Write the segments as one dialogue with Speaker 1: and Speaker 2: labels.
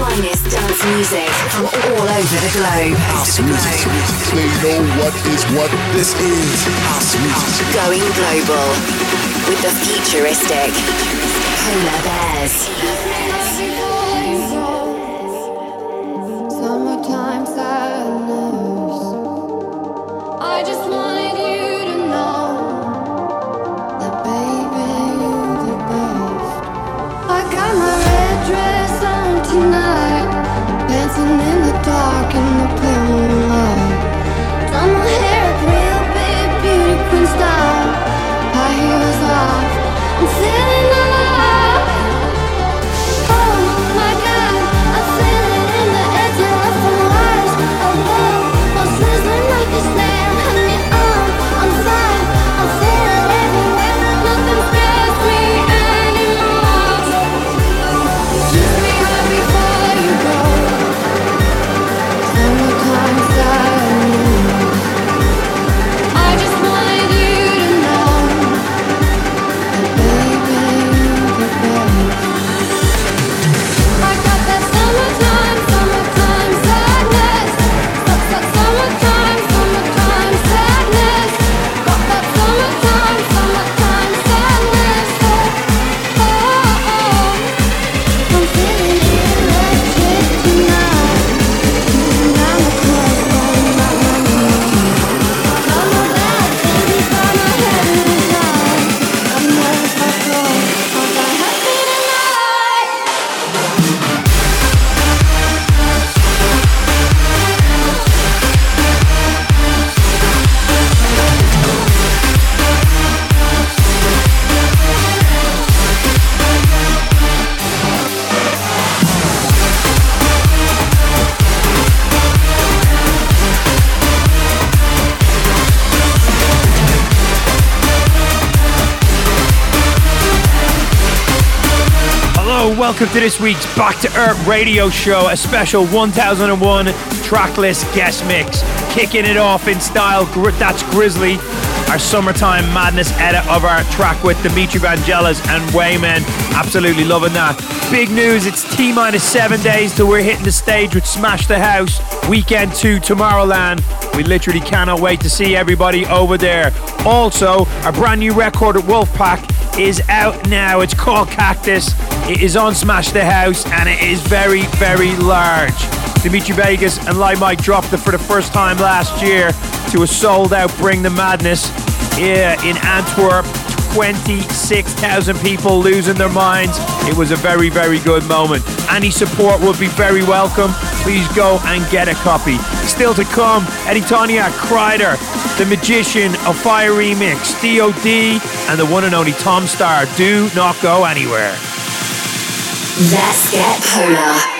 Speaker 1: Finest dance music from all over the globe.
Speaker 2: They know what is what.
Speaker 3: This is house music.
Speaker 1: Going global with the futuristic Polar Bears.
Speaker 4: Summertime sadness. I just tonight, dancing in the dark in the pale
Speaker 5: welcome to this week's Back to Earth radio show, a special 1001 tracklist guest mix. Kicking it off in style, that's Grizzly, our summertime madness edit of our track with Dimitri Vangelis and Wyman. Absolutely loving that. Big news, it's T minus seven days till we're hitting the stage with Smash the House, weekend two, Tomorrowland. We literally cannot wait to see everybody over there. Also, our brand new record at Wolfpack is out now. It's called Cactus. It is on Smash the House and it is very, very large. Dimitri Vegas and Like Mike dropped it for the first time last year to a sold out Bring the Madness yeah, in Antwerp. 26,000 people losing their minds. It was a very, very good moment. Any support would be very welcome. Please go and get a copy. Still to come, Eddie Thoneick, Kryder, The Magician, Offaiah Remix, DOD, and the one and only Tom Staar. Do not go anywhere.
Speaker 1: Let's get Polar.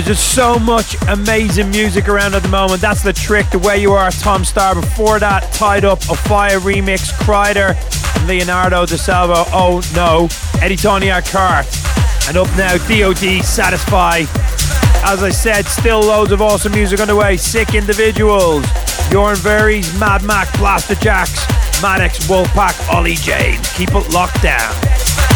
Speaker 5: There's just so much amazing music around at the moment. That's L'Trick, the way you are, Tom Staar. Before that, Tied Up, Offaiah remix, Kryder, and Leandro Da Silva. Oh no, Eddie Thoneick. And up now, DOD, Satisfy. As I said, still loads of awesome music on the way. Sick individuals. Jurgen Vries, Mad Mac, Blaster Jacks, Maddix, Wolfpack, Olly James. Keep it locked down.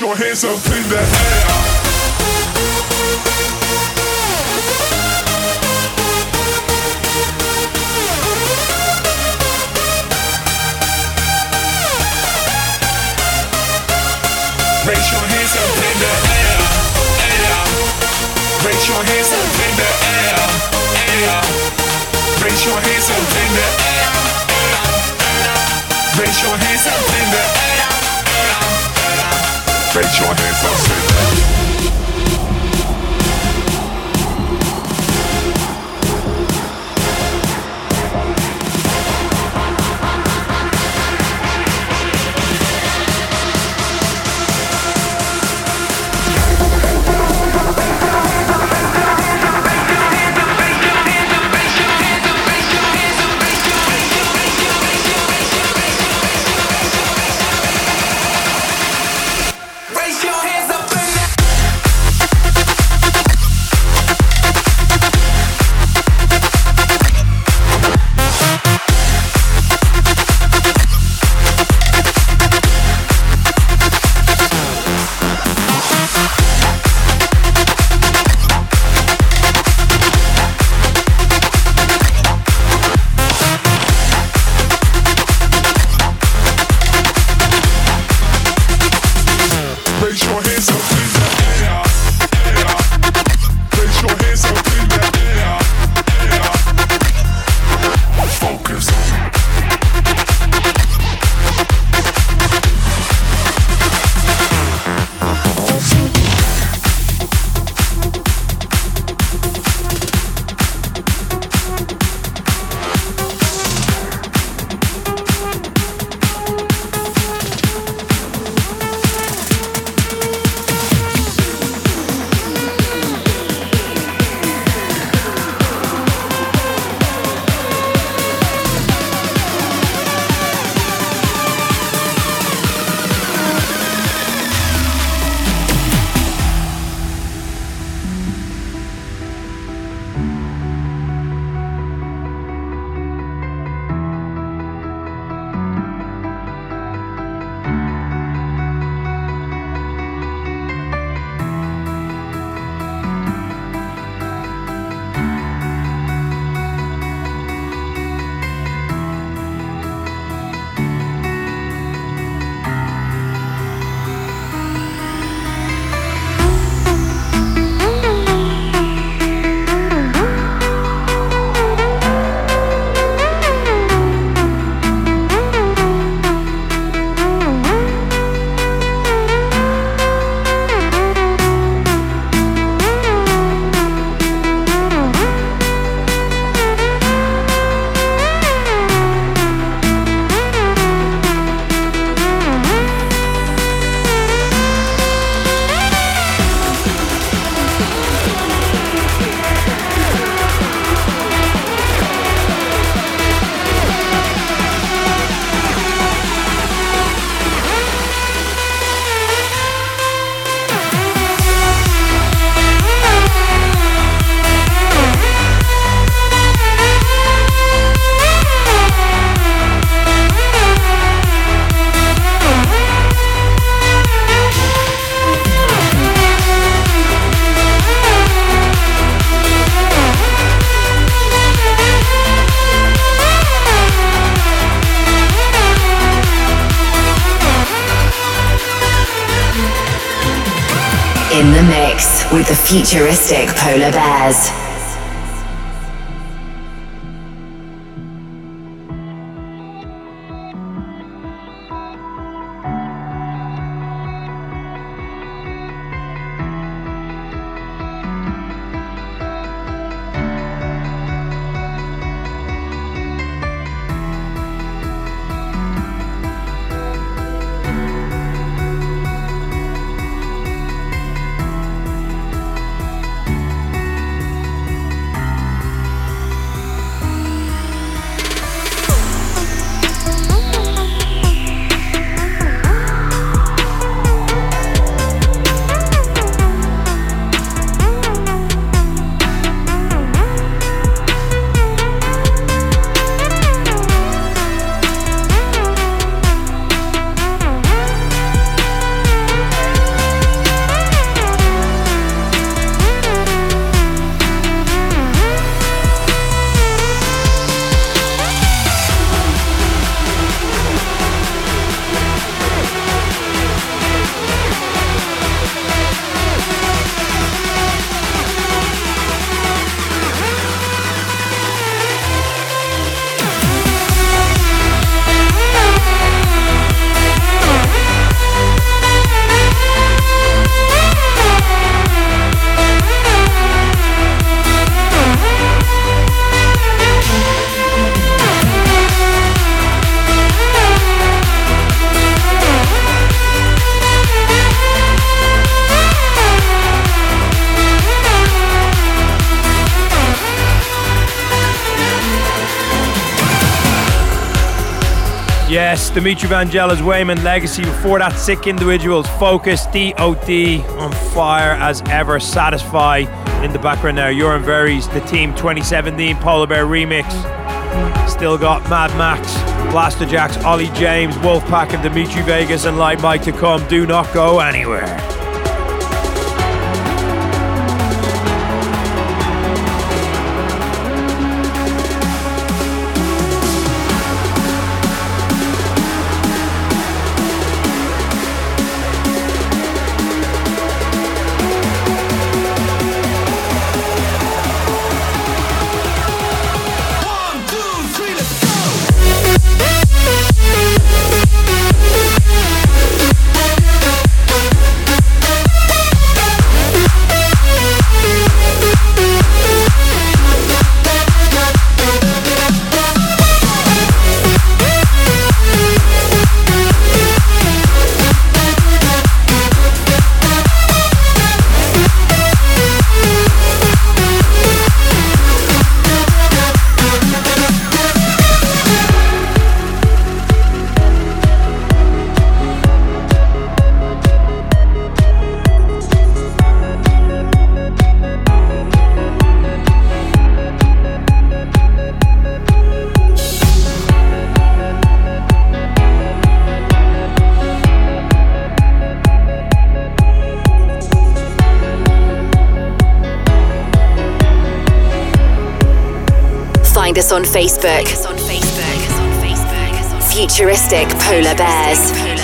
Speaker 2: Your hands up in the air. Raise your hands up in the air, air. Raise your hands up in the air, air. Raise your hands up in the air, air. Raise your hands up Raise your hands up in the
Speaker 6: the
Speaker 1: futuristic polar bears.
Speaker 5: Yes, Dimitri Vangelis, Wyman Legacy. Before that, Sick Individuals, Focus, DOD, on fire as ever. Satisfy in the background now. Jurgen Vries, the Theme 2017 Polar Bear remix. Still got MADMAC, Blaster Jacks, Olly James, Wolfpack, and Dimitri Vegas, and Like Mike to come. Do not go anywhere.
Speaker 7: Us on Facebook. Futuristic Polar Bears.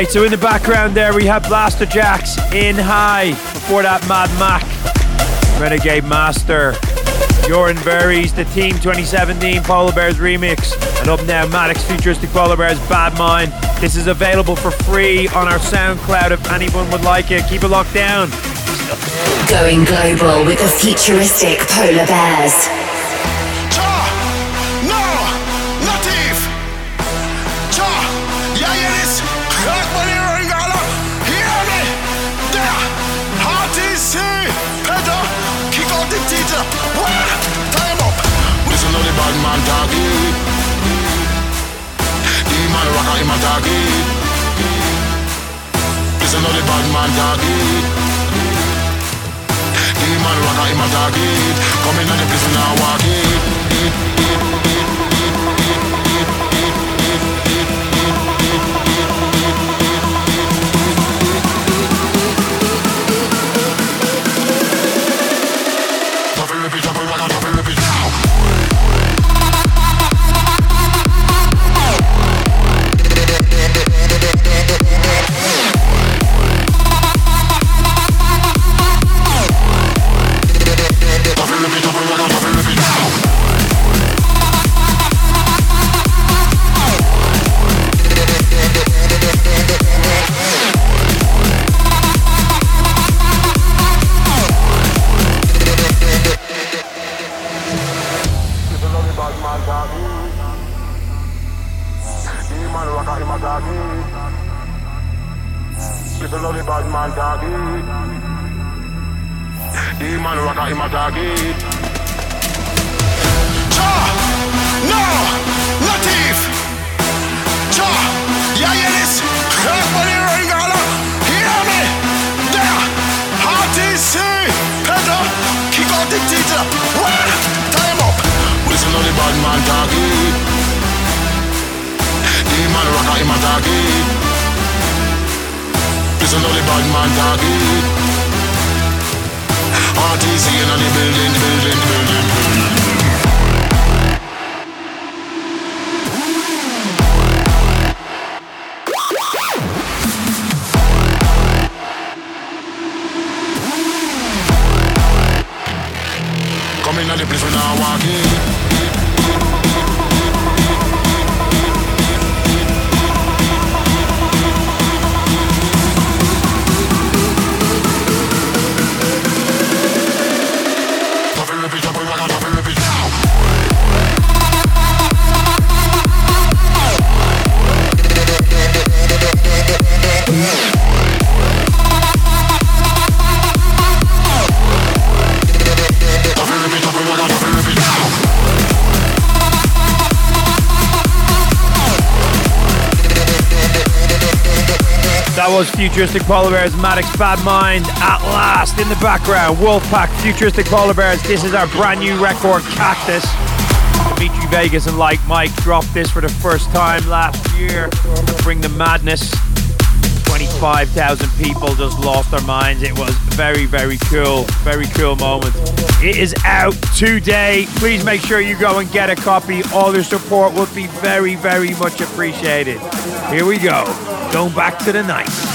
Speaker 5: Right, so in the background there we have Blasterjaxx in high. Before that, Mad Mac, Renegade Master, Jurgen Vries, the Theme 2017 Polar Bears remix. And up now, Maddix Futuristic Polar Bears Bad Mind. This is available for free on our SoundCloud if anyone would like it. Keep it locked down.
Speaker 8: Going global with the futuristic polar bears.
Speaker 9: Talking. The man rocker in my talking. Listen to the bad man talking. The man rocker in my target Coming on the place now walk it
Speaker 5: was Futuristic Polar Bears, Maddix Bad Mind at last in the background. Wolfpack, Futuristic Polar Bears. This is our brand new record, Cactus. Dimitri Vegas and Like Mike dropped this for the first time last year. Bring the madness. 25,000 people just lost their minds. It was very, very cool. Very cool moment. It is out today. Please make sure you go and get a copy. All your support would be very, very much appreciated. Here we go. Going back to the 90s.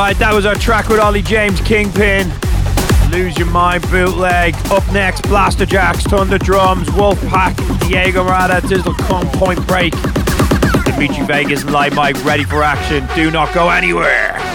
Speaker 10: Right,
Speaker 5: that was our track with Olly James Kingpin. Lose Your Mind bootleg. Up next, Blasterjaxx, Thunder Drums, Wolfpack, Diego Miranda, Dizzle Come, Point Break. Dimitri Vegas and Like Mike ready for action. Do not go anywhere.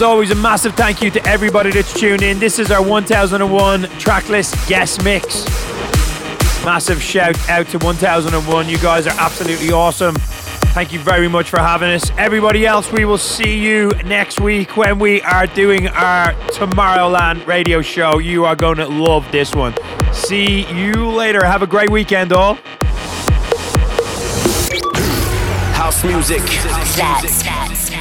Speaker 11: As always,
Speaker 5: a massive thank you to everybody that's tuned in. This is our 1001 tracklist guest mix. Massive shout out to 1001. You guys are absolutely awesome. Thank you very much for having us. Everybody else, we will see you next week when we are doing our Tomorrowland radio show. You are going to love this one. See you later. Have a great weekend, all.
Speaker 12: House music.
Speaker 13: That's